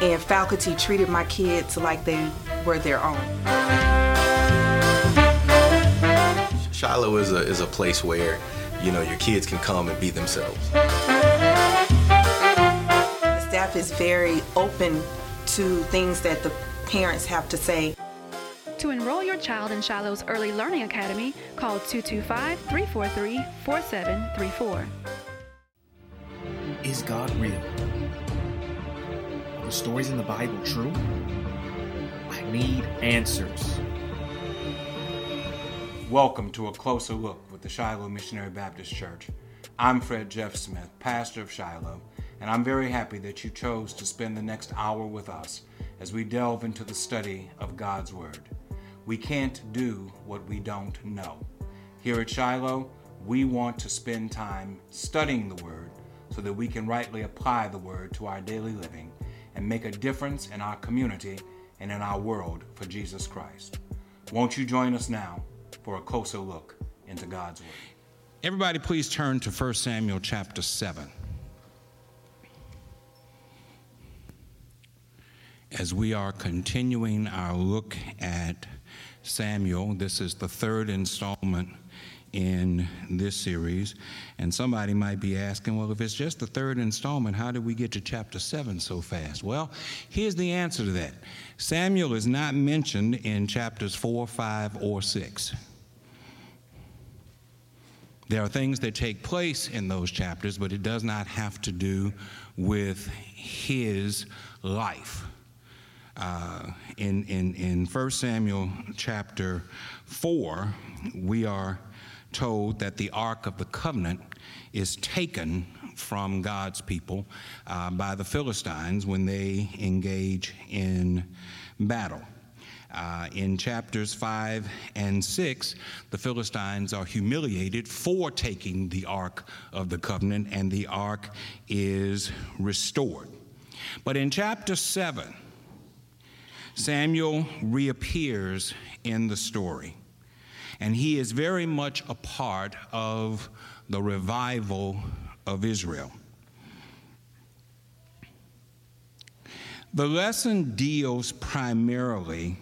and faculty treated my kids like they were their own. Shiloh is a, is a place where, you know, your kids can come and be themselves. The staff is very open to things that the parents have to say. To enroll your child in Shiloh's Early Learning Academy, call 225 343 4734. Is God real? The stories in the Bible true? I need answers. Welcome to a closer look with the Shiloh Missionary Baptist Church. I'm Fred Jeff Smith, pastor of Shiloh, and I'm very happy that you chose to spend the next hour with us as we delve into the study of God's Word. We can't do what we don't know. Here at Shiloh, we want to spend time studying the Word so that we can rightly apply the Word to our daily living and make a difference in our community and in our world for Jesus Christ. Won't you join us now for a closer look into God's Word? Everybody, please turn to 1 Samuel chapter 7. As we are continuing our look at Samuel, this is the third installment in this series. And somebody might be asking, well, if it's just the third installment, how did we get to chapter 7 so fast? Well, here's the answer to that Samuel is not mentioned in chapters 4, 5, or 6. There are things that take place in those chapters, but it does not have to do with his life. Uh, in, in, in 1 Samuel chapter 4, we are told that the Ark of the Covenant is taken from God's people uh, by the Philistines when they engage in battle. Uh, in chapters 5 and 6, the Philistines are humiliated for taking the Ark of the Covenant, and the Ark is restored. But in chapter 7, Samuel reappears in the story, and he is very much a part of the revival of Israel. The lesson deals primarily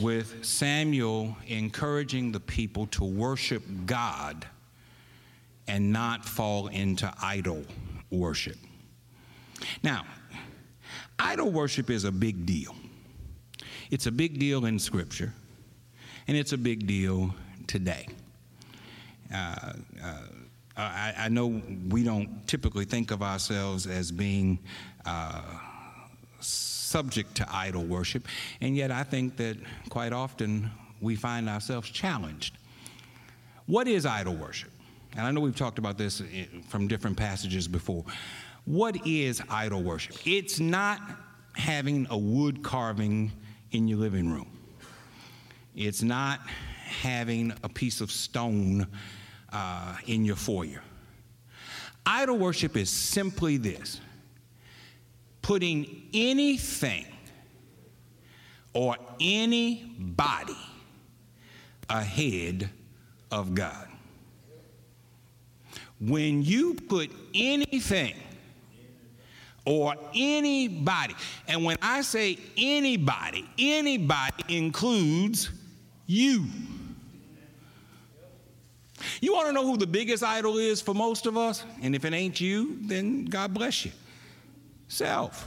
with Samuel encouraging the people to worship God and not fall into idol worship. Now, idol worship is a big deal. It's a big deal in Scripture, and it's a big deal today. Uh, uh, I, I, know we don't typically think of ourselves as being uh, subject to idol worship, and yet I think that quite often we find ourselves challenged. What is idol worship? And I know we've talked about this from different passages before. What is idol worship? It's not having a wood carving in your living room. It's not having a piece of stone uh, in your foyer. Idol worship is simply this putting anything or anybody ahead of God. When you put anything or anybody, and when I say anybody, anybody includes you. You want to know who the biggest idol is for most of us? And if it ain't you, then God bless you. Self.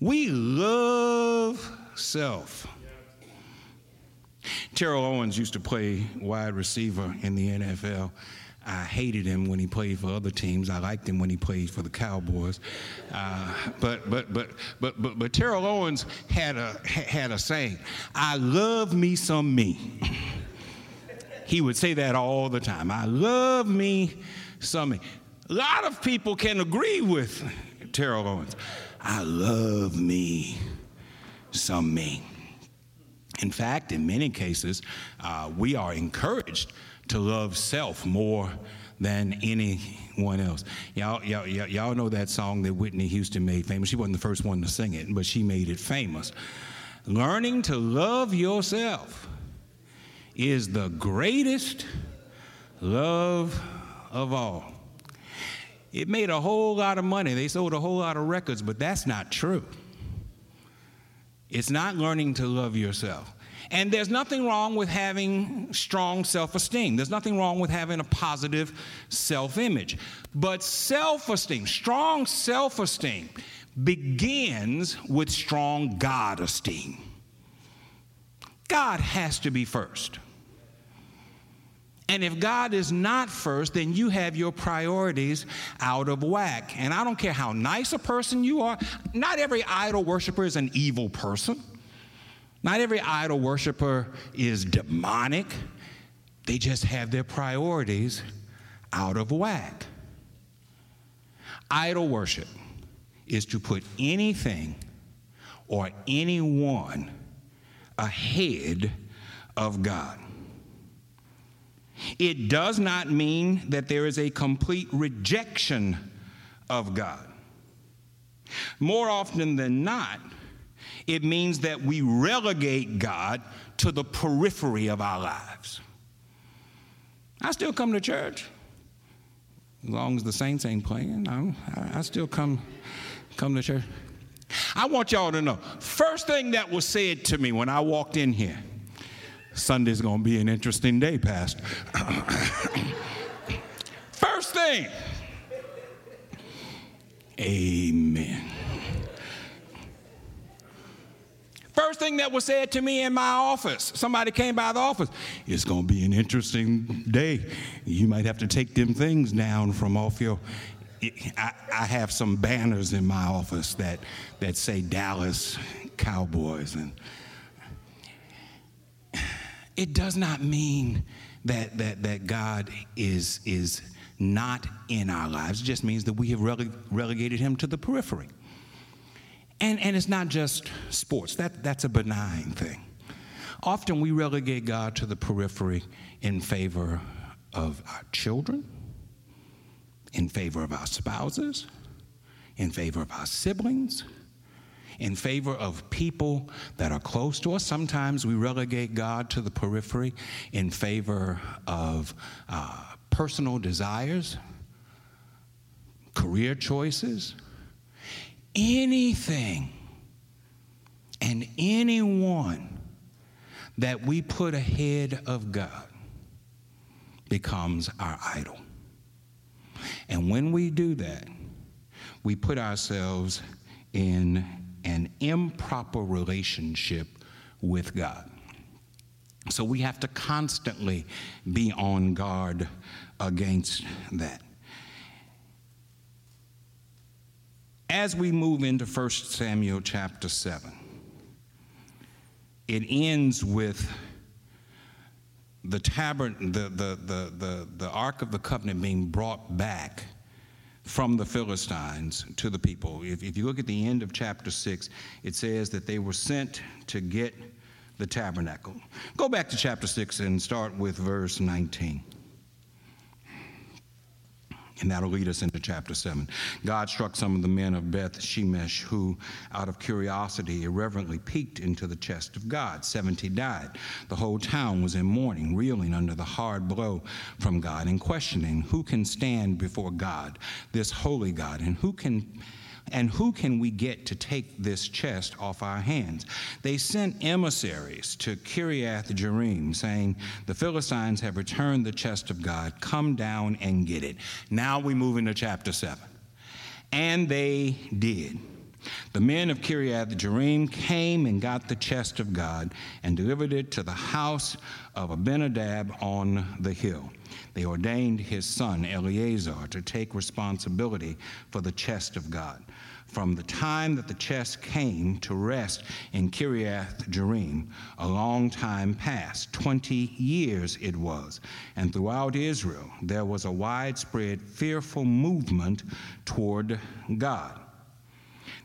We love self. Terrell Owens used to play wide receiver in the NFL. I hated him when he played for other teams. I liked him when he played for the Cowboys. Uh, but, but, but, but, but, but Terrell Owens had a, had a saying I love me some me. he would say that all the time. I love me some me. A lot of people can agree with Terrell Owens. I love me some me. In fact, in many cases, uh, we are encouraged to love self more than anyone else. Y'all, y'all, y'all know that song that Whitney Houston made famous. She wasn't the first one to sing it, but she made it famous. Learning to love yourself is the greatest love of all. it made a whole lot of money. They sold a whole lot of records, but that's not true. It's not learning to love yourself. And there's nothing wrong with having strong self esteem. There's nothing wrong with having a positive self image. But self esteem, strong self esteem, begins with strong God esteem. God has to be first. And if God is not first, then you have your priorities out of whack. And I don't care how nice a person you are, not every idol worshiper is an evil person. Not every idol worshiper is demonic. They just have their priorities out of whack. Idol worship is to put anything or anyone ahead of God. It does not mean that there is a complete rejection of God. More often than not, it means that we relegate God to the periphery of our lives. I still come to church. As long as the saints ain't playing, I, I still come, come to church. I want y'all to know first thing that was said to me when I walked in here Sunday's going to be an interesting day, Pastor. first thing, Amen. First thing that was said to me in my office, somebody came by the office, it's going to be an interesting day. You might have to take them things down from off your. I, I have some banners in my office that, that say Dallas Cowboys. And it does not mean that, that, that God is, is not in our lives. It just means that we have rele- relegated him to the periphery. And, and it's not just sports, that, that's a benign thing. Often we relegate God to the periphery in favor of our children, in favor of our spouses, in favor of our siblings, in favor of people that are close to us. Sometimes we relegate God to the periphery in favor of uh, personal desires, career choices, anything and anyone that we put ahead of God becomes our idol. And when we do that, we put ourselves in an improper relationship with God. So we have to constantly be on guard against that. As we move into 1 Samuel chapter 7, it ends with the tabern, the, the, the, the, the Ark of the Covenant being brought back from the Philistines to the people. If, if you look at the end of chapter 6, it says that they were sent to get the tabernacle. Go back to chapter 6 and start with verse 19. And that'll lead us into chapter 7. God struck some of the men of Beth Shemesh who, out of curiosity, irreverently peeked into the chest of God. 70 died. The whole town was in mourning, reeling under the hard blow from God, and questioning who can stand before God, this holy God, and who can and who can we get to take this chest off our hands? They sent emissaries to Kiriath Jearim, saying, The Philistines have returned the chest of God. Come down and get it. Now we move into chapter 7. And they did. The men of Kiriath Jearim came and got the chest of God and delivered it to the house of Abinadab on the hill. They ordained his son Eleazar to take responsibility for the chest of God. From the time that the chest came to rest in Kiriath Jearim, a long time passed. Twenty years it was. And throughout Israel, there was a widespread, fearful movement toward God.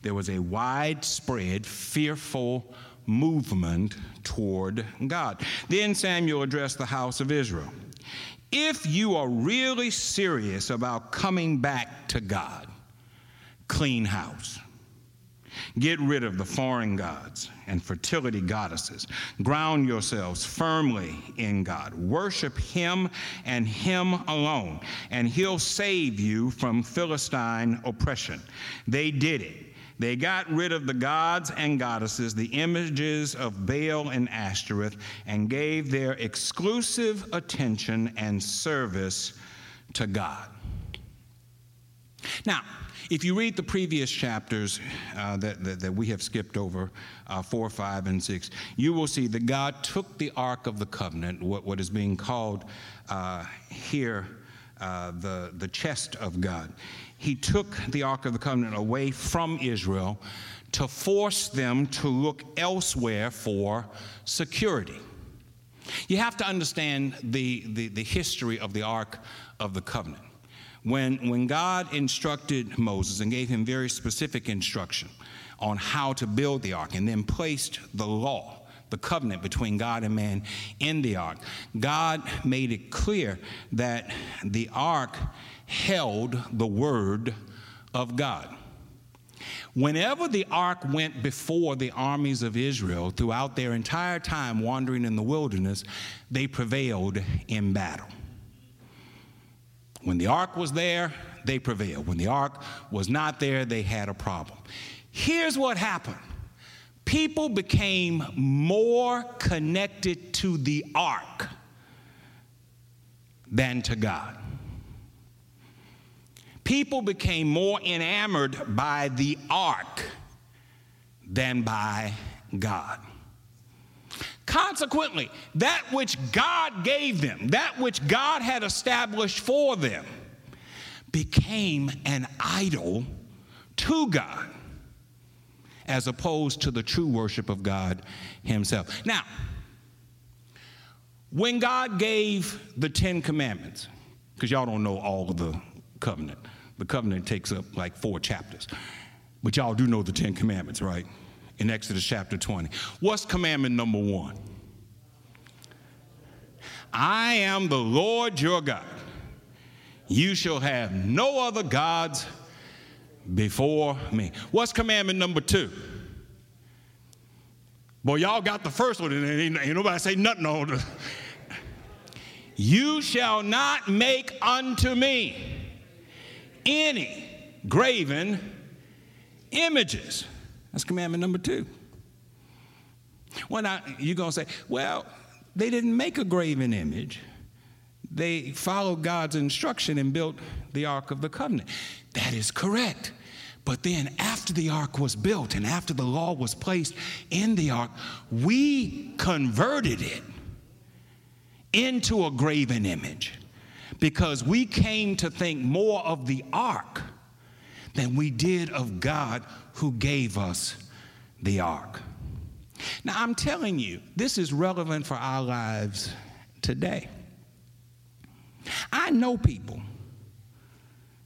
There was a widespread, fearful movement toward God. Then Samuel addressed the house of Israel. If you are really serious about coming back to God, clean house. Get rid of the foreign gods and fertility goddesses. Ground yourselves firmly in God. Worship Him and Him alone, and He'll save you from Philistine oppression. They did it. They got rid of the gods and goddesses, the images of Baal and Ashtoreth, and gave their exclusive attention and service to God. Now, if you read the previous chapters uh, that, that, that, we have skipped over, uh, 4, 5, and 6, you will see that God took the Ark of the Covenant, what, what is being called uh, here uh, the, the chest of God. He took the Ark of the Covenant away from Israel to force them to look elsewhere for security. You have to understand the, the, the history of the Ark of the Covenant. When, when God instructed Moses and gave him very specific instruction on how to build the ark and then placed the law, the covenant between God and man in the ark, God made it clear that the ark held the word of God. Whenever the ark went before the armies of Israel throughout their entire time wandering in the wilderness, they prevailed in battle. When the ark was there, they prevailed. When the ark was not there, they had a problem. Here's what happened people became more connected to the ark than to God. People became more enamored by the ark than by God. Consequently, that which God gave them, that which God had established for them, became an idol to God as opposed to the true worship of God Himself. Now, when God gave the Ten Commandments, because y'all don't know all of the covenant, the covenant takes up like four chapters, but y'all do know the Ten Commandments, right? in Exodus chapter 20. What's commandment number one? I am the Lord your God. You shall have no other gods before me. What's commandment number two? Boy, y'all got the first one, and ain't, nobody say nothing on it. You shall not make unto me any graven images. That's commandment number two. Well, now you're going to say, well, they didn't make a graven image. They followed God's instruction and built the Ark of the Covenant. That is correct. But then, after the ark was built and after the law was placed in the ark, we converted it into a graven image because we came to think more of the ark than we did of God who gave us the ark. Now, I'm telling you, this is relevant for our lives today. I know people,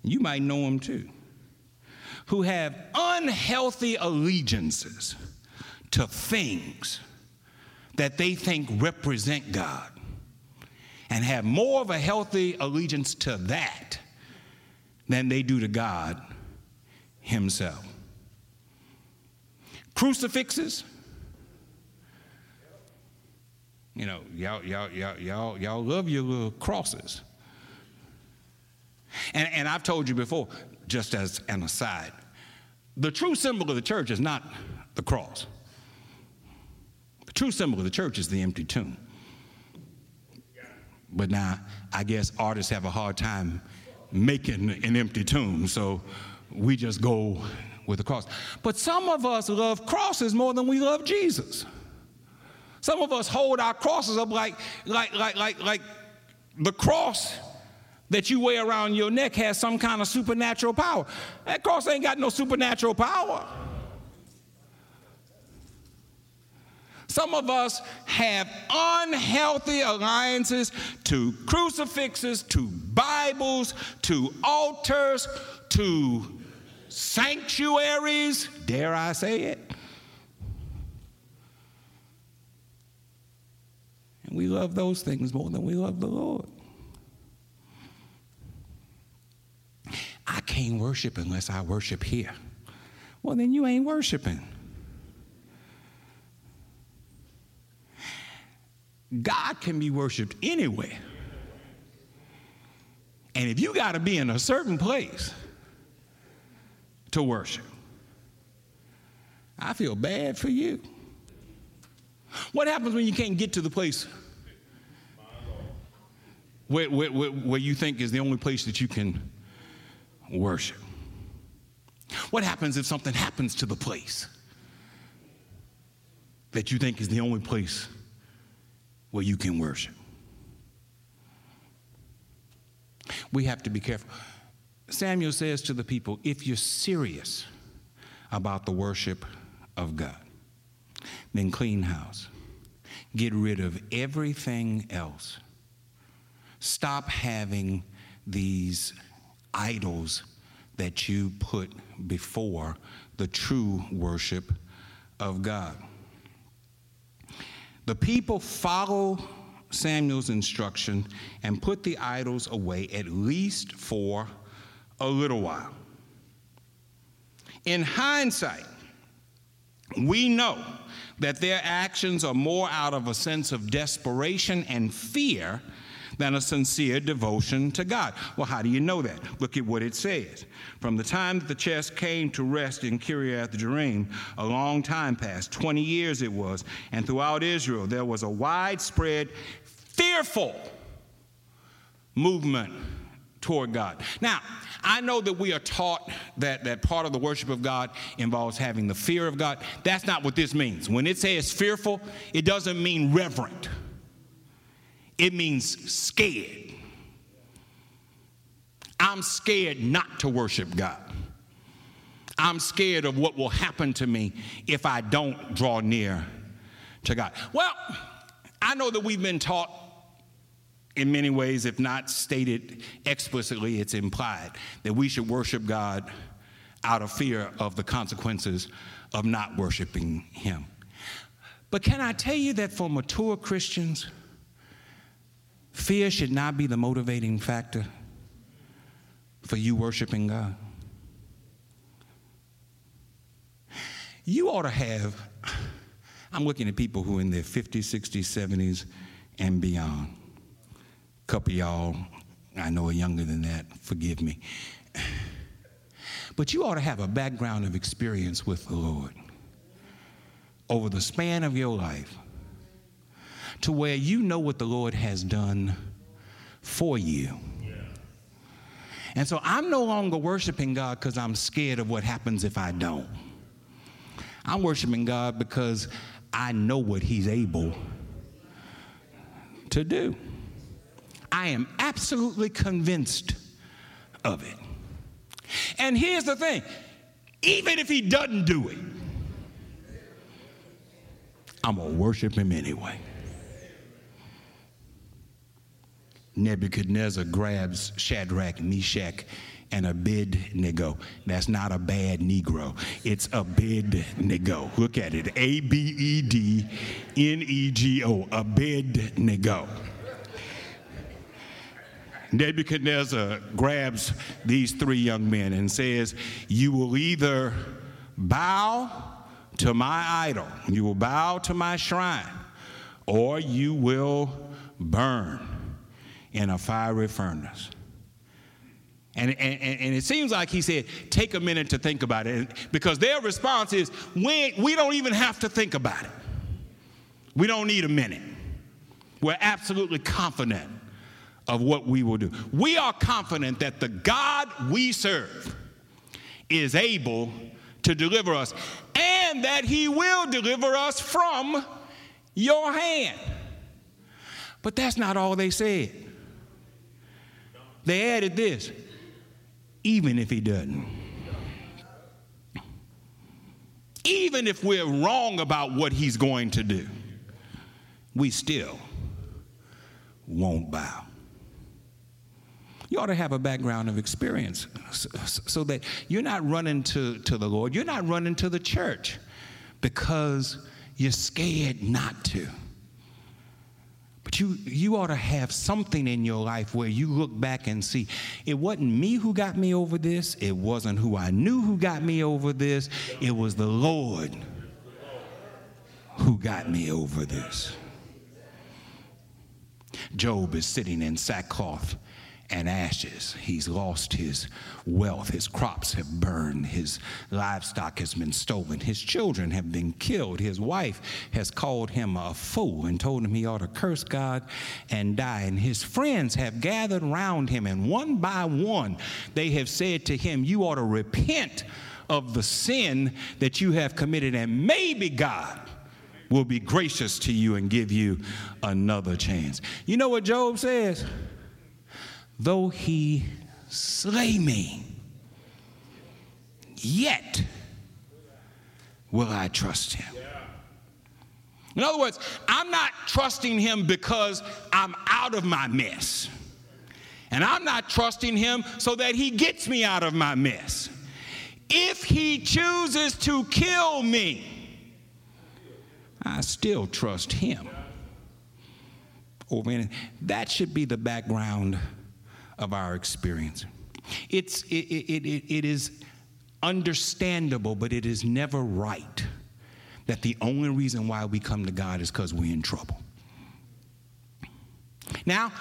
you might know them too, who have unhealthy allegiances to things that they think represent God and have more of a healthy allegiance to that than they do to God Himself crucifixes. You know, y'all, y'all, y'all, y'all, y'all love your little crosses. And, and I've told you before, just as an aside, the true symbol of the church is not the cross. The true symbol of the church is the empty tomb. But now, I guess artists have a hard time making an empty tomb, so we just go with the cross. But some of us love crosses more than we love Jesus. Some of us hold our crosses up like, like, like, like, like the cross that you wear around your neck has some kind of supernatural power. That cross ain't got no supernatural power. Some of us have unhealthy alliances to crucifixes, to Bibles, to altars, to sanctuaries, dare I say it? And we love those things more than we love the Lord. I can't worship unless I worship here. well, then you ain't worshiping. God can be worshiped anywhere. And if you got to be in a certain place to worship, I feel bad for you. What happens when you can't get to the place where, where, where, where you think is the only place that you can worship? What happens if something happens to the place that you think is the only place where you can worship? We have to be careful. Samuel says to the people if you're serious about the worship of God, then clean house. Get rid of everything else. Stop having these idols that you put before the true worship of God. The people follow Samuel's instruction and put the idols away at least for a little while. In hindsight, we know that their actions are more out of a sense of desperation and fear than a sincere devotion to God. Well, how do you know that? Look at what it says. From the time that the chest came to rest in Kiriath Jearim, a long time passed, 20 years it was, and throughout Israel there was a widespread, fearful movement toward God. Now, I know that we are taught that, that part of the worship of God involves having the fear of God. That's not what this means. When it says fearful, it doesn't mean reverent, it means scared. I'm scared not to worship God. I'm scared of what will happen to me if I don't draw near to God. Well, I know that we've been taught in many ways, if not stated explicitly, it's implied that we should worship God out of fear of the consequences of not worshiping Him. But can I tell you that for mature Christians, fear should not be the motivating factor for you worshiping God? You ought to have, I'm looking at people who are in their 50s, 60s, 70s, and beyond A couple y'all I know are younger than that, forgive me. But you ought to have a background of experience with the Lord over the span of your life to where you know what the Lord has done for you. And so I'm no longer worshiping God because I'm scared of what happens if I don't. I'm worshiping God because I know what He's able to do. I am absolutely convinced of it. And here's the thing even if he doesn't do it, I'm going to worship him anyway. Nebuchadnezzar grabs Shadrach, Meshach, and Abednego. That's not a bad Negro. It's Abednego. Look at it. A B E D N E G O. Abednego. Nebuchadnezzar grabs these three young men and says, You will either bow to my idol, you will bow to my shrine, or you will burn in a fiery furnace. And, and, and, it seems like he said, take a minute to think about it. Because their response is, we, we don't even have to think about it. We don't need a minute. We're absolutely confident of what we will do. We are confident that the God we serve is able to deliver us and that he will deliver us from your hand. But that's not all they said. They added this even if he doesn't. Even if we're wrong about what he's going to do, we still won't bow you ought to have a background of experience so, that you're not running to, to the Lord, you're not running to the church because you're scared not to. But you, you ought to have something in your life where you look back and see it wasn't me who got me over this, it wasn't who I knew who got me over this, it was the Lord who got me over this. Job is sitting in sackcloth and ashes. He's lost his wealth. His crops have burned. His livestock has been stolen. His children have been killed. His wife has called him a fool and told him he ought to curse God and die. And his friends have gathered round him, and one by one, they have said to him, You ought to repent of the sin that you have committed, and maybe God will be gracious to you and give you another chance. You know what Job says? Though he slay me, yet will I trust him. In other words, I'm not trusting him because I'm out of my mess. And I'm not trusting him so that he gets me out of my mess. If he chooses to kill me, I still trust him. Oh, Over anything. That should be the background of our experience. It's, it, it, it, it is understandable, but it is never right that the only reason why we come to God is because we're in trouble. Now,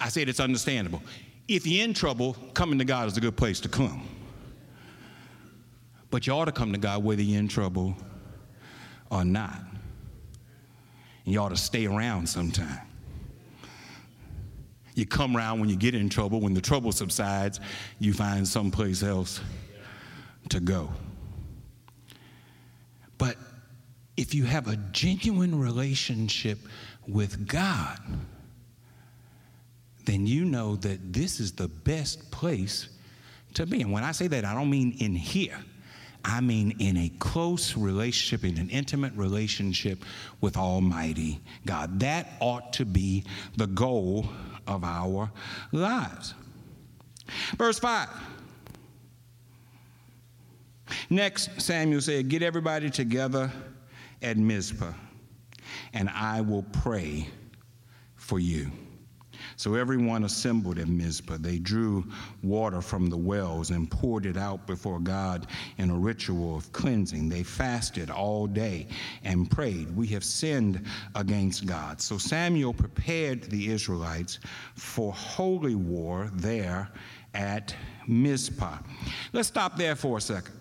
I said it's understandable. If you're in trouble, coming to God is a good place to come. But you ought to come to God whether you're in trouble or not. And you ought to stay around sometime. You come around when you get in trouble. When the trouble subsides, you find someplace else to go. But if you have a genuine relationship with God, then you know that this is the best place to be. And when I say that, I don't mean in here. I mean in a close relationship, in an intimate relationship with Almighty God. That ought to be the goal of our lives. Verse 5. Next, Samuel said, Get everybody together at Mizpah, and I will pray for you. So everyone assembled at Mizpah. They drew water from the wells and poured it out before God in a ritual of cleansing. They fasted all day and prayed. We have sinned against God. So Samuel prepared the Israelites for holy war there at Mizpah. Let's stop there for a second.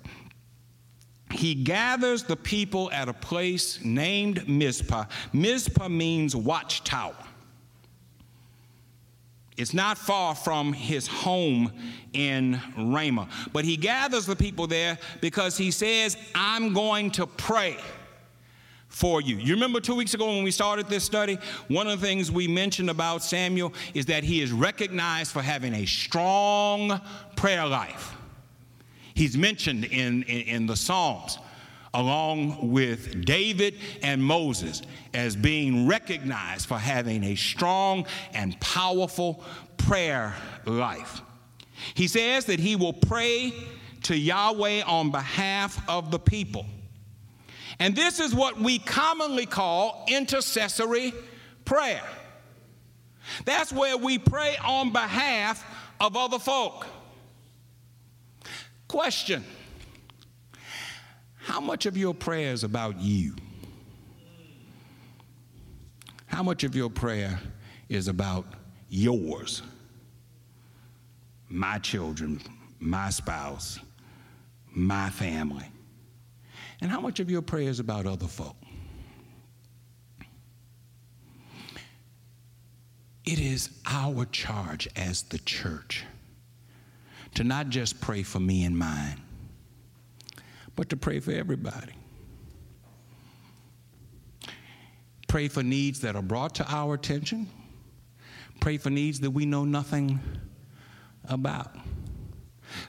He gathers the people at a place named Mizpah. Mizpah means watchtower. It's not far from his home in Ramah. But he gathers the people there because he says, I'm going to pray for you. You remember two weeks ago when we started this study? One of the things we mentioned about Samuel is that he is recognized for having a strong prayer life. He's mentioned in, in, in the Psalms along with David and Moses, as being recognized for having a strong and powerful prayer life. He says that he will pray to Yahweh on behalf of the people. And this is what we commonly call intercessory prayer. That's where we pray on behalf of other folk. Question how much of your prayer is about you? How much of your prayer is about yours? My children, my spouse, my family. And how much of your prayer is about other folk? It is our charge as the church to not just pray for me and mine, but to pray for everybody. Pray for needs that are brought to our attention. Pray for needs that we know nothing about.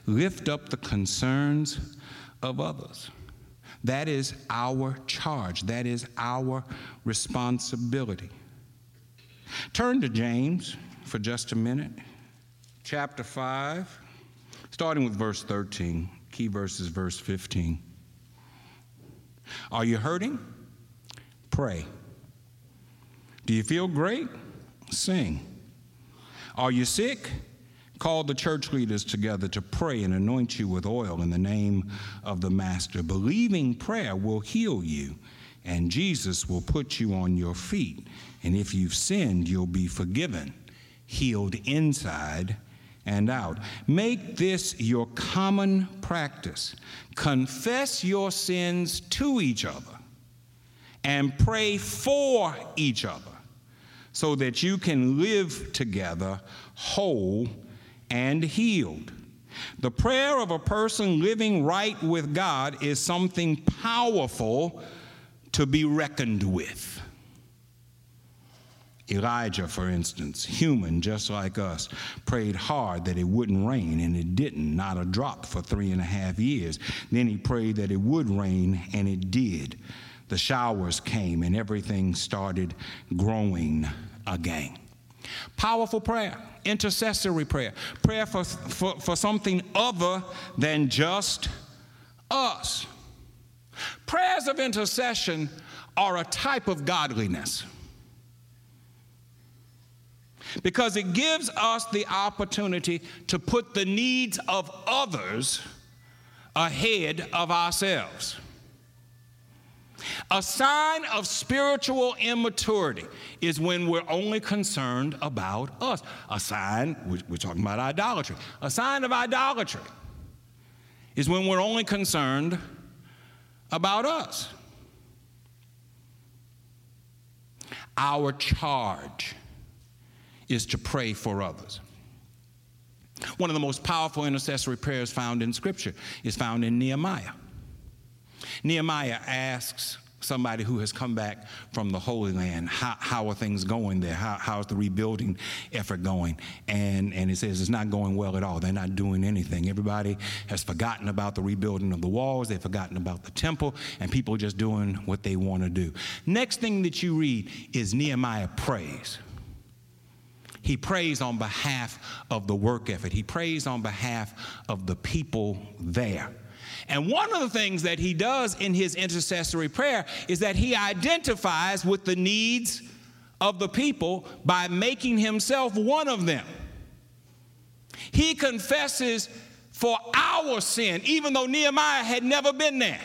Lift up the concerns of others. That is our charge. That is our responsibility. Turn to James for just a minute. Chapter 5, starting with verse 13 key verse is verse 15. Are you hurting? Pray. Do you feel great? Sing. Are you sick? Call the church leaders together to pray and anoint you with oil in the name of the Master. Believing prayer will heal you, and Jesus will put you on your feet. And if you've sinned, you'll be forgiven, healed inside and out. Make this your common practice. Confess your sins to each other and pray for each other so that you can live together whole and healed. The prayer of a person living right with God is something powerful to be reckoned with. Elijah, for instance, human just like us, prayed hard that it wouldn't rain, and it didn't, not a drop for three and a half years. Then he prayed that it would rain, and it did. The showers came, and everything started growing again. Powerful prayer, intercessory prayer, prayer for, for, for something other than just us. Prayers of intercession are a type of godliness because it gives us the opportunity to put the needs of others ahead of ourselves. A sign of spiritual immaturity is when we're only concerned about us. A sign, we're talking about idolatry. A sign of idolatry is when we're only concerned about us. Our charge is to pray for others. One of the most powerful intercessory prayers found in Scripture is found in Nehemiah. Nehemiah asks somebody who has come back from the Holy Land, how, how are things going there? How, how's the rebuilding effort going? And, and he says it's not going well at all. They're not doing anything. Everybody has forgotten about the rebuilding of the walls, they've forgotten about the temple, and people are just doing what they want to do. Next thing that you read is Nehemiah prays. He prays on behalf of the work effort. He prays on behalf of the people there. And one of the things that he does in his intercessory prayer is that he identifies with the needs of the people by making himself one of them. He confesses for our sin, even though Nehemiah had never been there.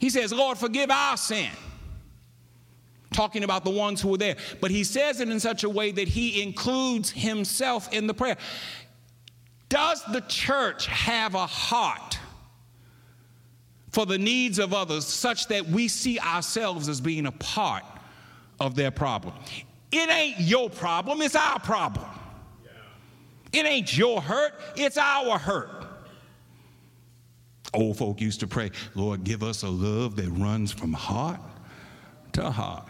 He says, Lord, forgive our sin. Talking about the ones who were there. But he says it in such a way that he includes himself in the prayer. Does the church have a heart for the needs of others such that we see ourselves as being a part of their problem? It ain't your problem, it's our problem. It ain't your hurt, it's our hurt. Old folk used to pray, Lord, give us a love that runs from heart to heart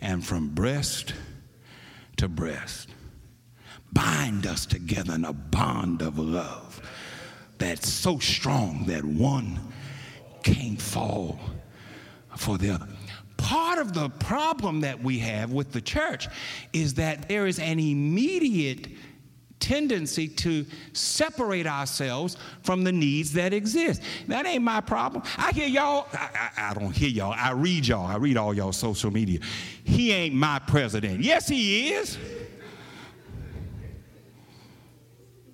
and from breast to breast bind us together in a bond of love that's so strong that one can't fall for the other. Part of the problem that we have with the church is that there is an immediate tendency to separate ourselves from the needs that exist. That ain't my problem. I hear y'all, I, I, I, don't hear y'all, I read y'all, I read all y'all social media. He ain't my president. Yes, he is.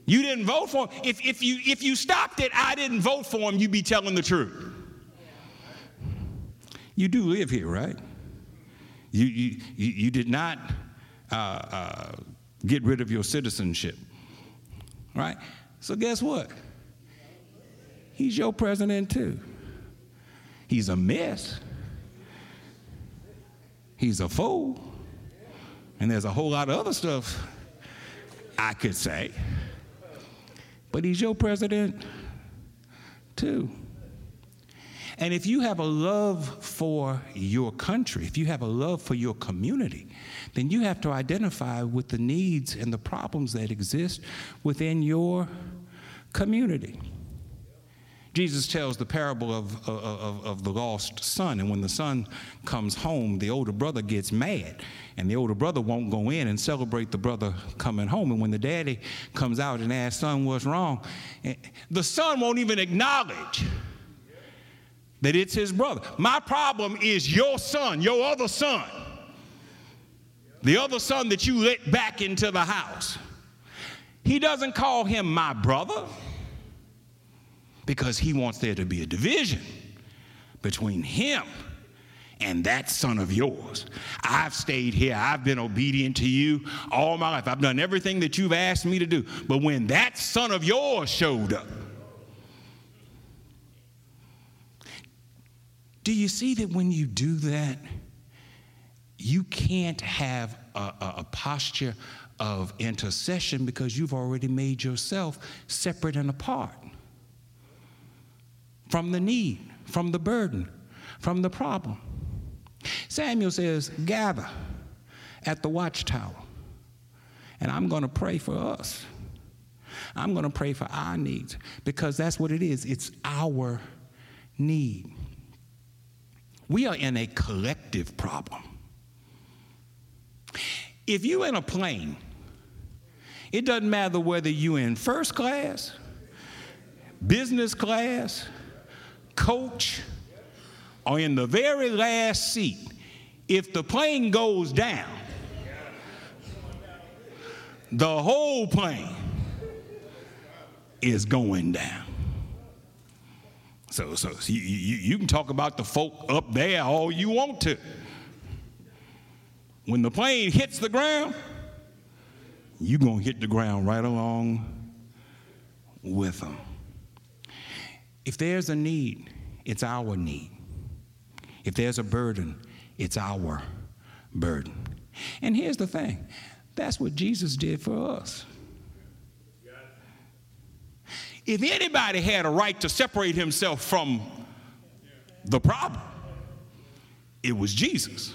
You didn't vote for him. If, if, you, if you stopped it, I didn't vote for him, you'd be telling the truth. You do live here, right? You, you, you, did not uh, uh, get rid of your citizenship, right? So, guess what? He's your president, too. He's a mess. He's a fool. And there's a whole lot of other stuff I could say but he's your president too. And if you have a love for your country, if you have a love for your community, then you have to identify with the needs and the problems that exist within your community. Jesus tells the parable of, of, of, the lost son, and when the son comes home, the older brother gets mad, and the older brother won't go in and celebrate the brother coming home. And when the daddy comes out and asks, Son, what's wrong? Eh, the son won't even acknowledge that it's his brother. My problem is your son, your other son. The other son that you let back into the house. He doesn't call him my brother because he wants there to be a division between him and that son of yours. I've stayed here. I've been obedient to you all my life. I've done everything that you've asked me to do. But when that son of yours showed up, do you see that when you do that, you can't have a, a, a posture of intercession because you've already made yourself separate and apart from the need, from the burden, from the problem. Samuel says, Gather at the watchtower, and I'm going to pray for us. I'm going to pray for our needs because that's what it is. It's our need. We are in a collective problem. If you're in a plane, it doesn't matter whether you're in first class, business class, coach, or in the very last seat, if the plane goes down, the whole plane is going down. So, so, you, you, you can talk about the folk up there all you want to. When the plane hits the ground, you're going to hit the ground right along with them. If there's a need, it's our need. If there's a burden, it's our burden. And here's the thing that's what Jesus did for us. If anybody had a right to separate himself from the problem, it was Jesus.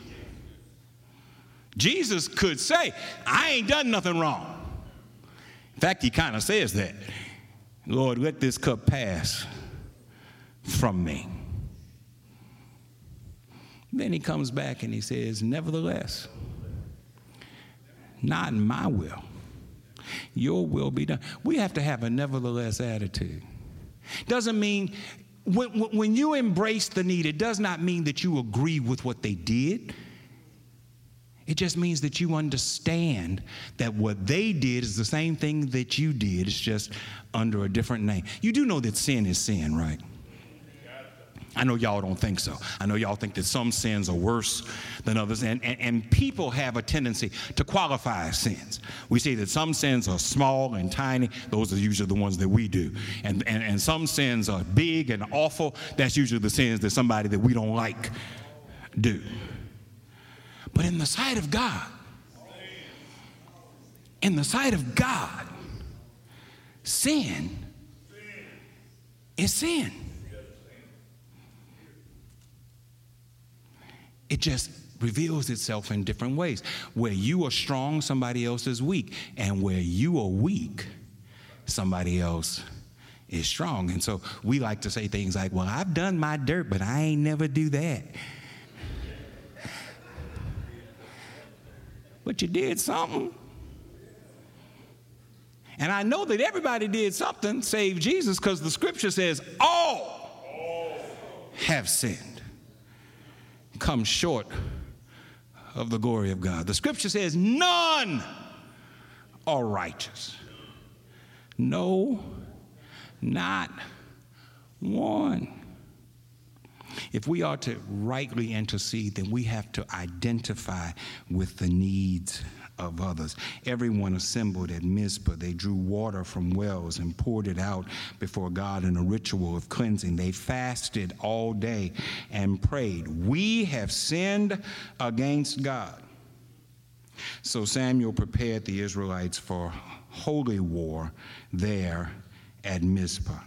Jesus could say, I ain't done nothing wrong. In fact, he kind of says that. Lord, let this cup pass from me. Then he comes back and he says, Nevertheless, not my will, your will be done. We have to have a nevertheless attitude. Doesn't mean, when, when you embrace the need, it does not mean that you agree with what they did. It just means that you understand that what they did is the same thing that you did, it's just under a different name. You do know that sin is sin, right? I know y'all don't think so. I know y'all think that some sins are worse than others, and, and, and, people have a tendency to qualify sins. We say that some sins are small and tiny, those are usually the ones that we do. And, and, and some sins are big and awful, that's usually the sins that somebody that we don't like do. But in the sight of God, in the sight of God, sin is sin. It just reveals itself in different ways. Where you are strong, somebody else is weak. And where you are weak, somebody else is strong. And so we like to say things like, well, I've done my dirt, but I ain't never do that. But you did something. And I know that everybody did something save Jesus because the scripture says all have sinned come short of the glory of God. The scripture says, none are righteous. No, not one. If we are to rightly intercede, then we have to identify with the needs of others. Everyone assembled at Mizpah. They drew water from wells and poured it out before God in a ritual of cleansing. They fasted all day and prayed. We have sinned against God. So Samuel prepared the Israelites for holy war there at Mizpah.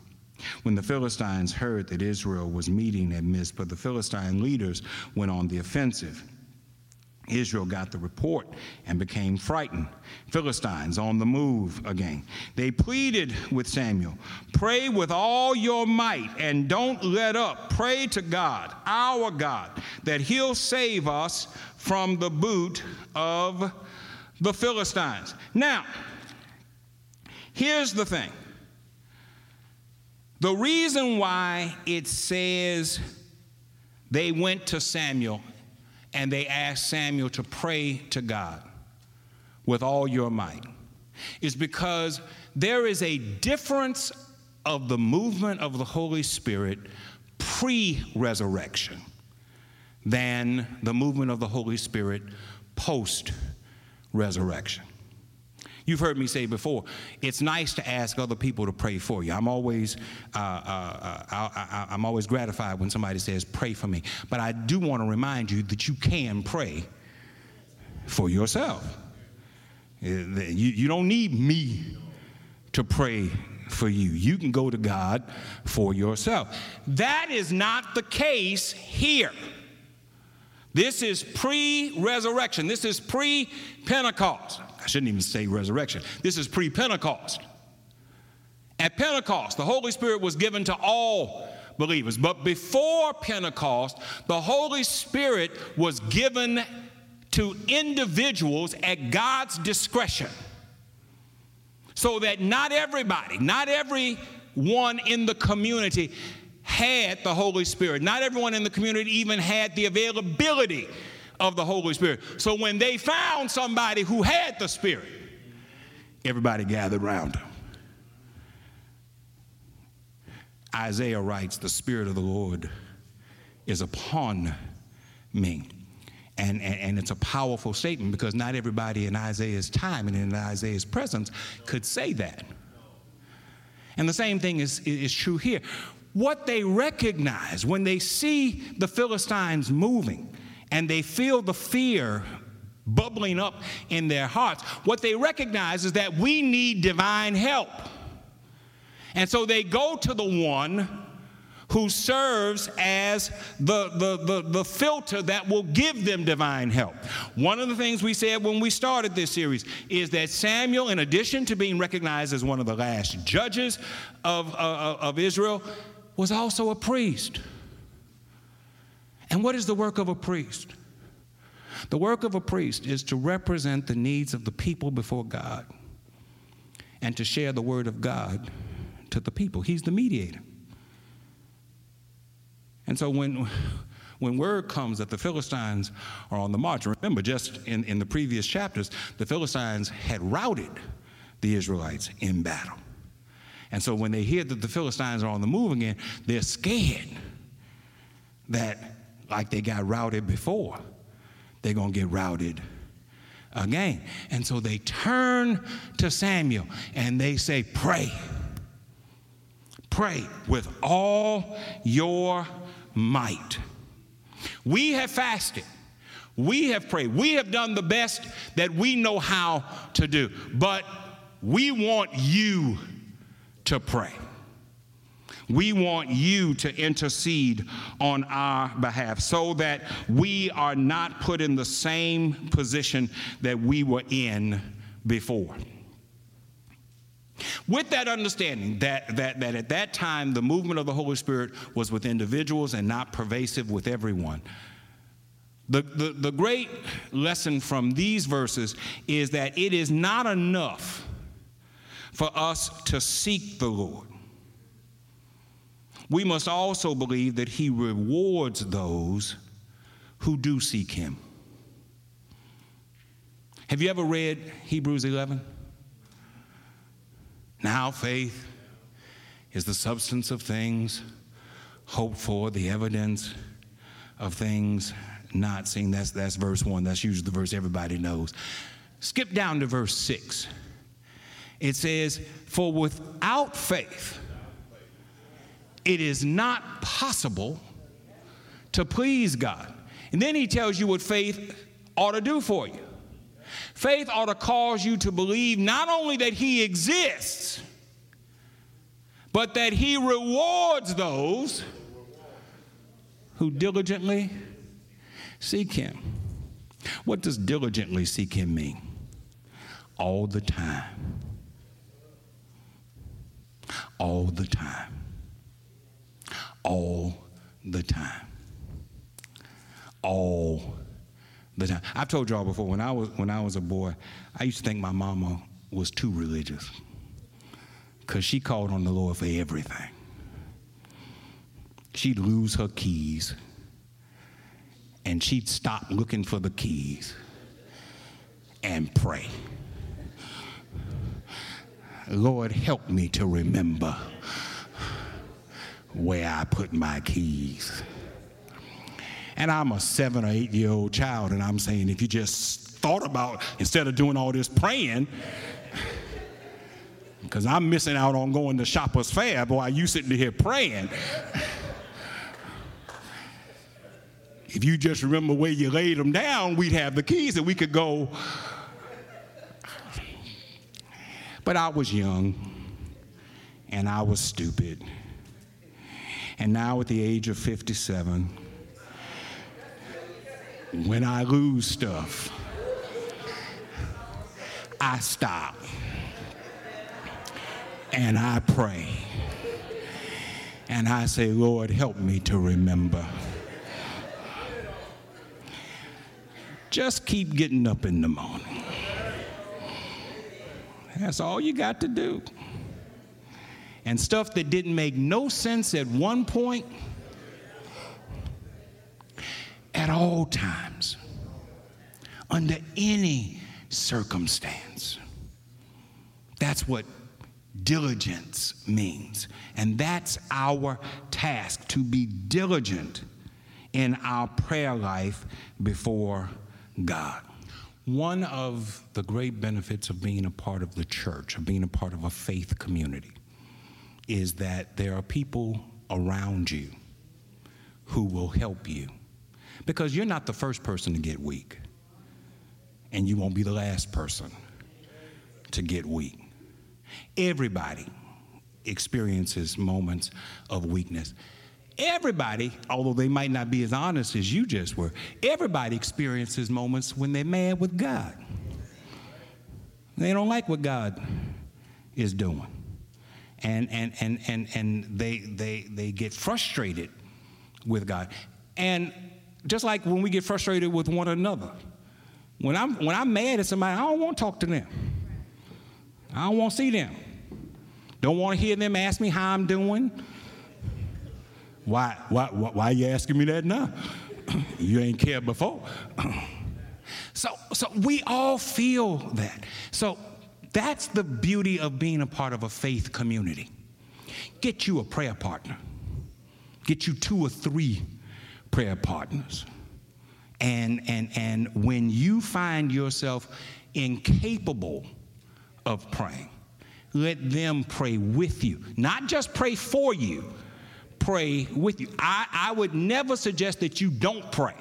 When the Philistines heard that Israel was meeting at Mizpah, the Philistine leaders went on the offensive. Israel got the report and became frightened. Philistines on the move again. They pleaded with Samuel Pray with all your might and don't let up. Pray to God, our God, that He'll save us from the boot of the Philistines. Now, here's the thing the reason why it says they went to Samuel and they asked Samuel to pray to God. with all your might is because there is a difference of the movement of the Holy Spirit pre resurrection than the movement of the Holy Spirit post resurrection. You've heard me say before, it's nice to ask other people to pray for you. I'm always, uh, uh, uh, I, am always gratified when somebody says, pray for me. But I do want to remind you that you can pray for yourself. Uh, you, you don't need me to pray for you. You can go to God for yourself. That is not the case here. This is pre resurrection. This is pre Pentecost. I shouldn't even say resurrection. This is pre Pentecost. At Pentecost, the Holy Spirit was given to all believers. But before Pentecost, the Holy Spirit was given to individuals at God's discretion. So that not everybody, not everyone in the community had the Holy Spirit. Not everyone in the community even had the availability of the Holy Spirit. So when they found somebody who had the Spirit, everybody gathered around him. Isaiah writes, The Spirit of the Lord is upon me. And, and, and, it's a powerful statement because not everybody in Isaiah's time and in Isaiah's presence could say that. And the same thing is, is true here what they recognize when they see the Philistines moving and they feel the fear bubbling up in their hearts, what they recognize is that we need divine help. And so they go to the one who serves as the, the, the, the, filter that will give them divine help. One of the things we said when we started this series is that Samuel, in addition to being recognized as one of the last judges of, uh, of Israel, was also a priest. And what is the work of a priest? The work of a priest is to represent the needs of the people before God and to share the word of God to the people. He's the mediator. And so when, when word comes that the Philistines are on the march, remember just in, in the previous chapters, the Philistines had routed the Israelites in battle. And so when they hear that the Philistines are on the move again, they're scared that, like they got routed before, they're going to get routed again. And so they turn to Samuel and they say, Pray. Pray with all your might. We have fasted. We have prayed. We have done the best that we know how to do. But we want you to pray. We want you to intercede on our behalf so that we are not put in the same position that we were in before. With that understanding that, that, that at that time the movement of the Holy Spirit was with individuals and not pervasive with everyone, the, the, the great lesson from these verses is that it is not enough for us to seek the Lord. We must also believe that He rewards those who do seek Him. Have you ever read Hebrews 11? Now, faith is the substance of things hoped for, the evidence of things not seen. That's, that's verse 1. That's usually the verse everybody knows. Skip down to verse 6 it says, For without faith, it is not possible to please God. And then he tells you what faith ought to do for you. Faith ought to cause you to believe not only that he exists, but that he rewards those who diligently seek him. What does diligently seek him mean? All the time all the time. All the time. All the time. I've told y'all before when I was when I was a boy, I used to think my mama was too religious because she called on the Lord for everything. She'd lose her keys and she'd stop looking for the keys and pray. Lord, help me to remember where I put my keys. And I'm a seven or eight year old child, and I'm saying, if you just thought about, instead of doing all this praying, because I'm missing out on going to Shoppers Fair while you sitting here praying. if you just remember where you laid them down, we'd have the keys and we could go. But I was young and I was stupid. And now, at the age of 57, when I lose stuff, I stop and I pray. And I say, Lord, help me to remember. Just keep getting up in the morning. That's all you got to do. And stuff that didn't make no sense at one point, at all times, under any circumstance. That's what diligence means. And that's our task to be diligent in our prayer life before God. One of the great benefits of being a part of the church, of being a part of a faith community, is that there are people around you who will help you. Because you're not the first person to get weak, and you won't be the last person to get weak. Everybody experiences moments of weakness. Everybody, although they might not be as honest as you just were, everybody experiences moments when they're mad with God. They don't like what God is doing. And, and, and, and, and they, they, they get frustrated with God. And just like when we get frustrated with one another, when I'm, when I'm mad at somebody, I don't want to talk to them. I don't want to see them. Don't want to hear them ask me how I'm doing. Why, why, why, why are you asking me that now? you ain't cared before. so, so we all feel that. So that's the beauty of being a part of a faith community. Get you a prayer partner. Get you two or three prayer partners. And, and, and when you find yourself incapable of praying. Let them pray with you, not just pray for you, pray with you. I, I would never suggest that you don't pray,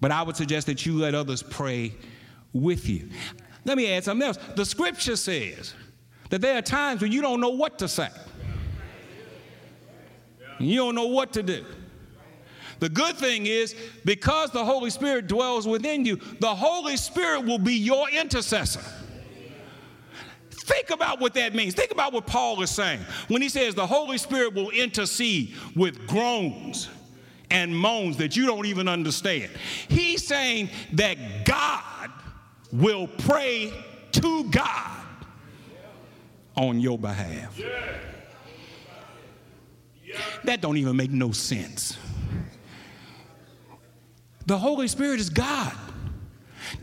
but I would suggest that you let others pray with you. Let me add something else. The scripture says that there are times when you don't know what to say, you don't know what to do. The good thing is, because the Holy Spirit dwells within you, the Holy Spirit will be your intercessor. Think about what that means. Think about what Paul is saying when he says the Holy Spirit will intercede with groans and moans that you don't even understand. He's saying that God will pray to God on your behalf. That don't even make no sense. The Holy Spirit is God.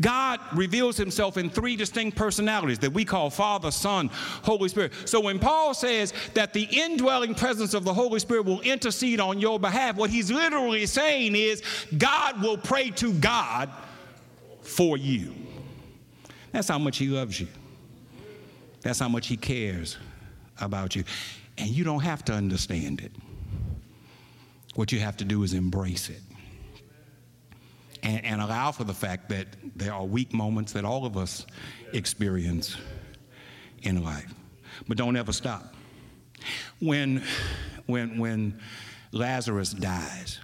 God reveals himself in three distinct personalities that we call Father, Son, Holy Spirit. So when Paul says that the indwelling presence of the Holy Spirit will intercede on your behalf, what he's literally saying is God will pray to God for you. That's how much he loves you. That's how much he cares about you. And you don't have to understand it. What you have to do is embrace it and, and allow for the fact that there are weak moments that all of us experience in life. But don't ever stop. When, when, when Lazarus dies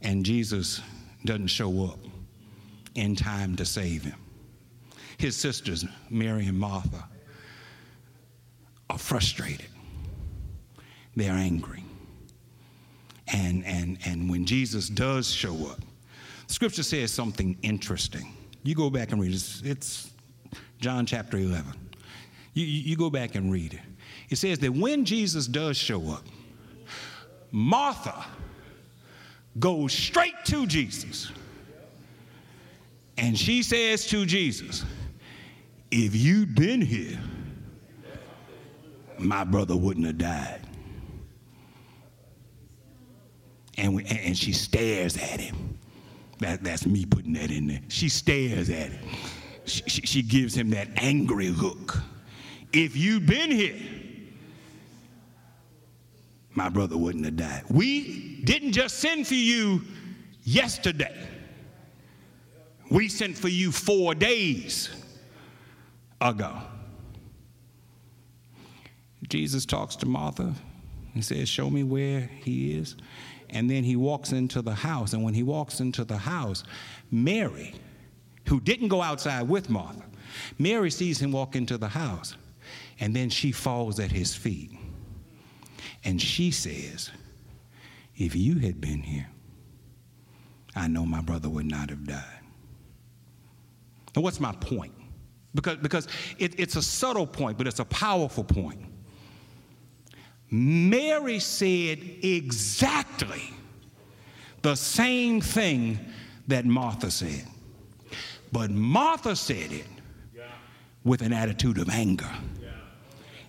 and Jesus doesn't show up in time to save him, his sisters, Mary and Martha, are frustrated. They're angry. And, and, and when Jesus does show up, Scripture says something interesting. You go back and read it. It's John chapter 11. You, you go back and read it. It says that when Jesus does show up, Martha goes straight to Jesus. And she says to Jesus, if you'd been here, my brother wouldn't have died. And, we, and she stares at him. That, that's me putting that in there. She stares at him. She, she, she gives him that angry look. If you'd been here, my brother wouldn't have died. We didn't just send for you yesterday, we sent for you four days ago. Jesus talks to Martha. and says, Show me where he is. And then he walks into the house. And when he walks into the house, Mary, who didn't go outside with Martha, Mary sees him walk into the house. And then she falls at his feet. And she says, If you had been here, I know my brother would not have died. And what's my point? Because, because it, it's a subtle point, but it's a powerful point. Mary said exactly the same thing that Martha said. But Martha said it with an attitude of anger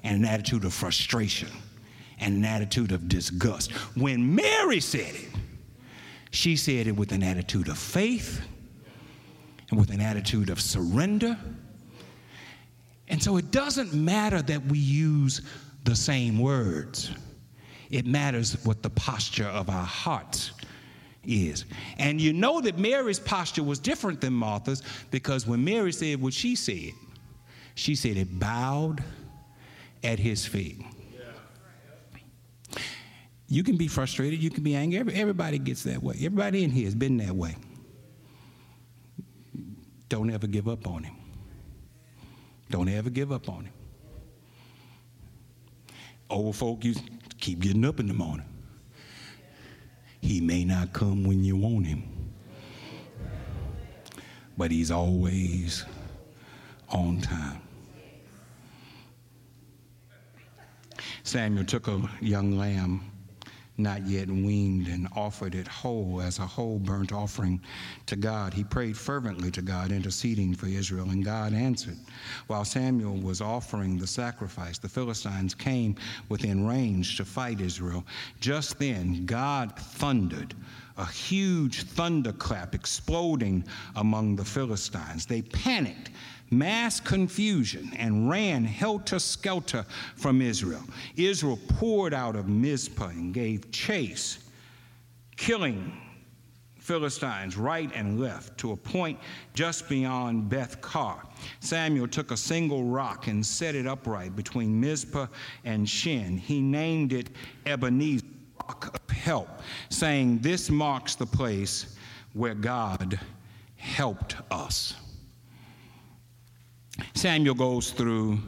and an attitude of frustration and an attitude of disgust. When Mary said it, she said it with an attitude of faith and with an attitude of surrender. And so it doesn't matter that we use the same words, it matters what the posture of our hearts is. And you know that Mary's posture was different than Martha's because when Mary said what she said, she said it bowed at his feet. You can be frustrated, you can be angry. Everybody gets that way. Everybody in here has been that way. Don't ever give up on him. Don't ever give up on him. Old folk, you keep getting up in the morning. He may not come when you want him, but he's always on time. Samuel took a young lamb not yet weaned and offered it whole as a whole burnt offering to God. He prayed fervently to God, interceding for Israel, and God answered. While Samuel was offering the sacrifice, the Philistines came within range to fight Israel. Just then, God thundered a huge thunderclap exploding among the Philistines. They panicked mass confusion and ran helter skelter from Israel. Israel poured out of Mizpah and gave chase, killing Philistines right and left to a point just beyond Beth Car. Samuel took a single rock and set it upright between Mizpah and Shen. He named it Ebenezer, rock of help, saying, This marks the place where God helped us. Samuel goes through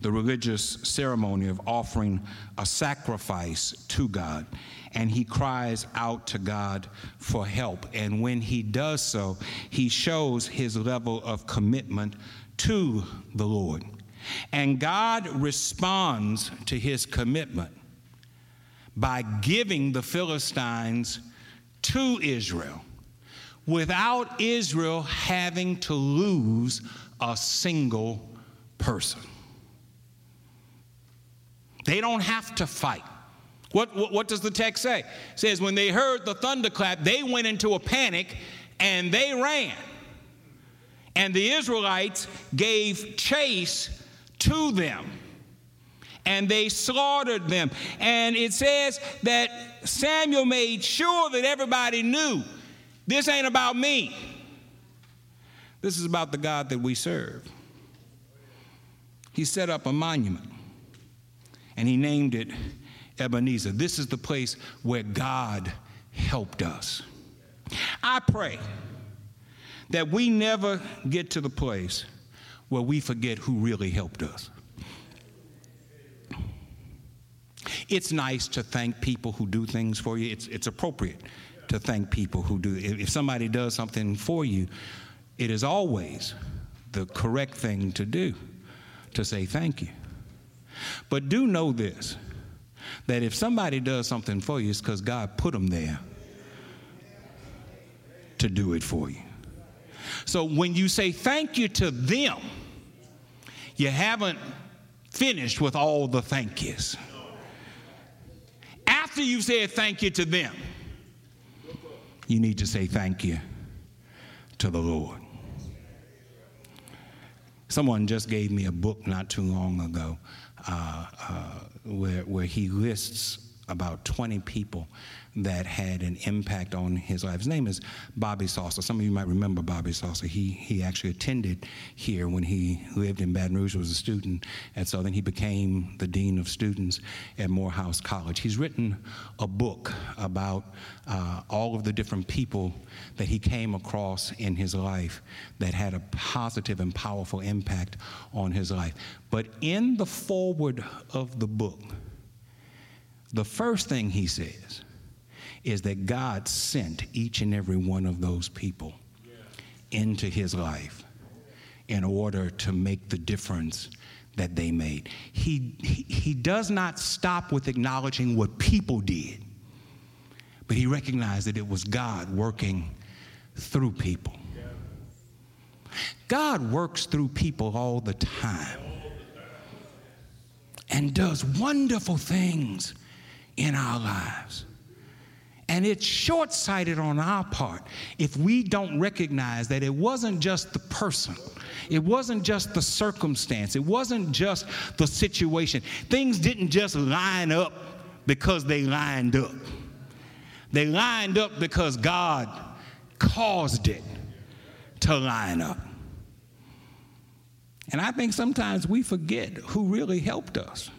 the religious ceremony of offering a sacrifice to God, and he cries out to God for help. And when he does so, he shows his level of commitment to the Lord. And God responds to his commitment by giving the Philistines to Israel without Israel having to lose a single person. They don't have to fight. What, what, what, does the text say? It says, when they heard the thunderclap, they went into a panic and they ran. And the Israelites gave chase to them. And they slaughtered them. And it says that Samuel made sure that everybody knew this ain't about me. This is about the God that we serve. He set up a monument and he named it Ebenezer. This is the place where God helped us. I pray that we never get to the place where we forget who really helped us. It's nice to thank people who do things for you. It's, it's appropriate to thank people who do. If somebody does something for you, it is always the correct thing to do to say thank you. But do know this that if somebody does something for you, it's because God put them there to do it for you. So when you say thank you to them, you haven't finished with all the thank yous. After you said thank you to them, you need to say thank you to the Lord. Someone just gave me a book not too long ago uh, uh, where, where he lists about 20 people that had an impact on his life. His name is Bobby Saucer. Some of you might remember Bobby Saucer. He, he actually attended here when he lived in Baton Rouge, was a student at Southern. He became the dean of students at Morehouse College. He's written a book about uh, all of the different people that he came across in his life that had a positive and powerful impact on his life. But in the foreword of the book, the first thing he says is that God sent each and every one of those people into his life in order to make the difference that they made. He, he, he does not stop with acknowledging what people did, but he recognized that it was God working through people. God works through people all the time and does wonderful things in our lives. And it's short sighted on our part if we don't recognize that it wasn't just the person, it wasn't just the circumstance, it wasn't just the situation. Things didn't just line up because they lined up, they lined up because God caused it to line up. And I think sometimes we forget who really helped us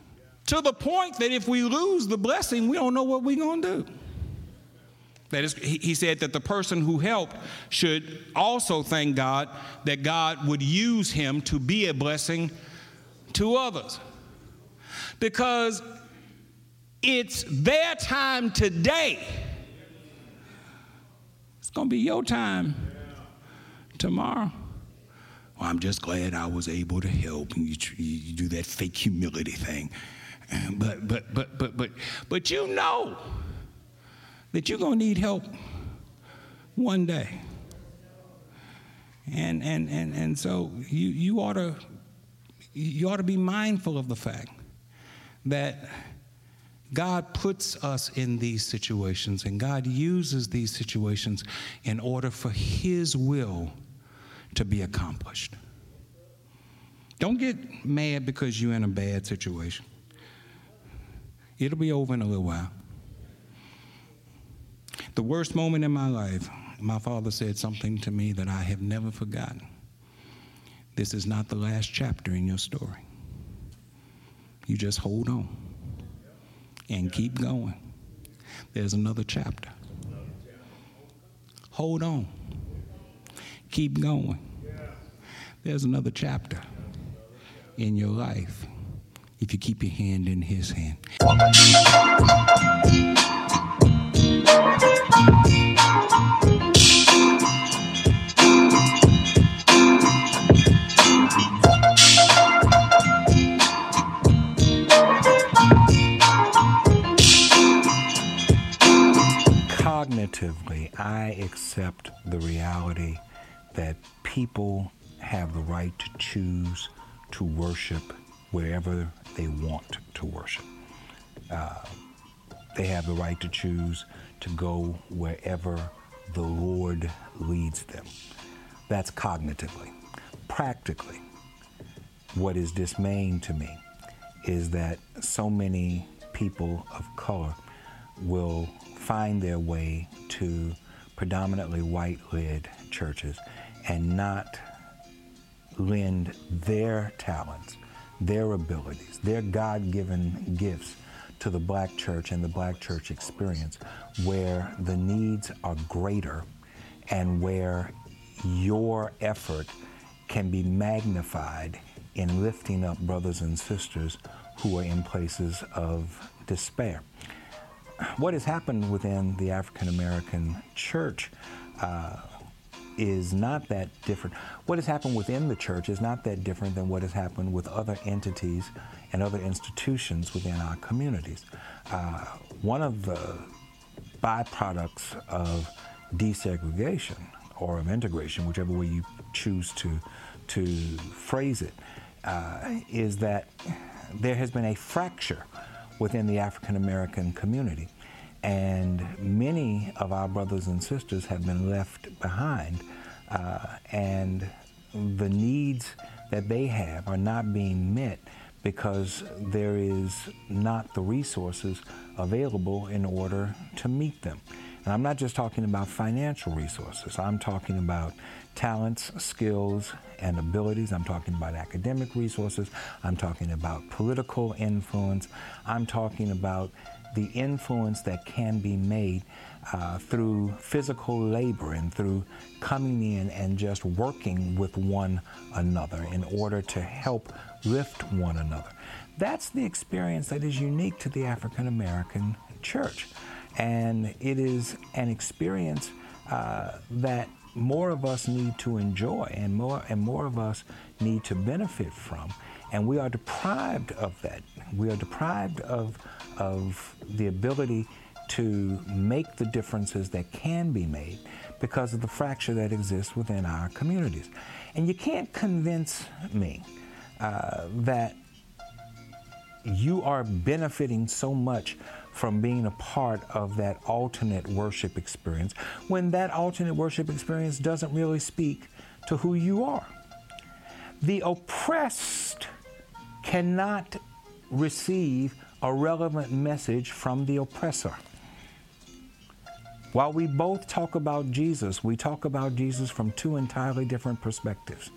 to the point that if we lose the blessing, we don't know what we're going to do. That is, he said that the person who helped should also thank God that God would use him to be a blessing to others. Because it's their time today. It's going to be your time tomorrow. Well, I'm just glad I was able to help. And you, you do that fake humility thing. But, but, but, but, but, but you know that you're going to need help one day. And, and, and, and so you, you, ought to, you ought to be mindful of the fact that God puts us in these situations and God uses these situations in order for His will to be accomplished. Don't get mad because you're in a bad situation. It'll be over in a little while. The worst moment in my life, my father said something to me that I have never forgotten. This is not the last chapter in your story. You just hold on and keep going. There's another chapter. Hold on. Keep going. There's another chapter in your life if you keep your hand in His hand. Cognitively, I accept the reality that people have the right to choose to worship wherever they want to worship. Uh, they have the right to choose to go wherever the Lord leads them. That's cognitively. Practically, what is dismaying to me is that so many people of color will find their way to predominantly white led churches and not lend their talents their abilities, their God given gifts to the black church and the black church experience, where the needs are greater and where your effort can be magnified in lifting up brothers and sisters who are in places of despair. What has happened within the African American church uh, is not that different. What has happened within the church is not that different than what has happened with other entities and other institutions within our communities. Uh, one of the byproducts of desegregation or of integration, whichever way you choose to, to phrase it, uh, is that there has been a fracture within the African American community. And many of our brothers and sisters have been left behind, uh, and the needs that they have are not being met because there is not the resources available in order to meet them. And I'm not just talking about financial resources, I'm talking about talents, skills, and abilities. I'm talking about academic resources. I'm talking about political influence. I'm talking about the influence that can be made uh, through physical labor and through coming in and just working with one another in order to help lift one another. That's the experience that is unique to the African American church. And it is an experience uh, that more of us need to enjoy and more and more of us need to benefit from. And we are deprived of that. We are deprived of, of the ability to make the differences that can be made because of the fracture that exists within our communities. And you can't convince me uh, that you are benefiting so much from being a part of that alternate worship experience when that alternate worship experience doesn't really speak to who you are. The oppressed cannot receive a relevant message from the oppressor. While we both talk about Jesus, we talk about Jesus from two entirely different perspectives.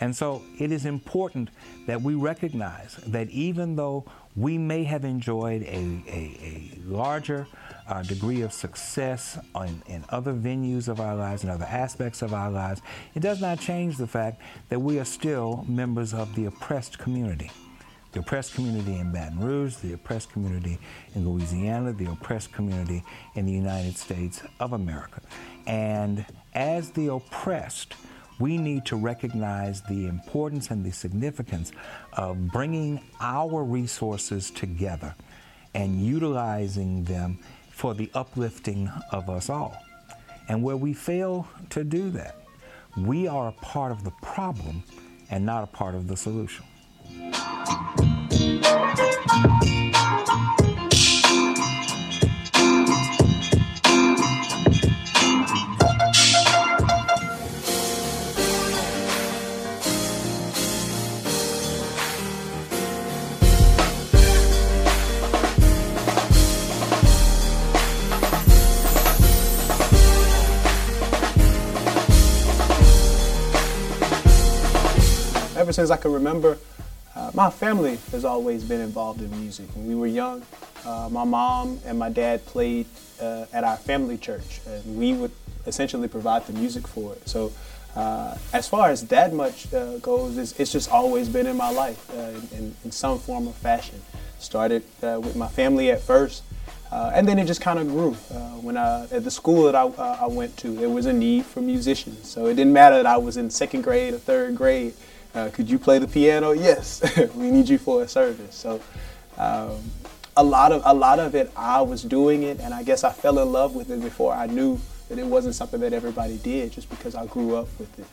And so it is important that we recognize that even though we may have enjoyed a, a, a larger uh, degree of success in, in other venues of our lives and other aspects of our lives, it does not change the fact that we are still members of the oppressed community. The oppressed community in Baton Rouge, the oppressed community in Louisiana, the oppressed community in the United States of America. And as the oppressed, we need to recognize the importance and the significance of bringing our resources together and utilizing them for the uplifting of us all. And where we fail to do that, we are a part of the problem and not a part of the solution. Since I can remember, uh, my family has always been involved in music. When we were young, uh, my mom and my dad played uh, at our family church, and we would essentially provide the music for it. So, uh, as far as that much uh, goes, it's, it's, just always been in my life uh, in, in, some form or fashion. Started with my family at first, and then it just kind of grew. when I, at the school that I, I went to, there was a need for musicians. So it didn't matter that I was in second grade or third grade uh, could you play the piano? Yes, we need you for a service. So um, a lot of a lot of it, I was doing it, and I guess I fell in love with it before I knew that it wasn't something that everybody did, just because I grew up with it.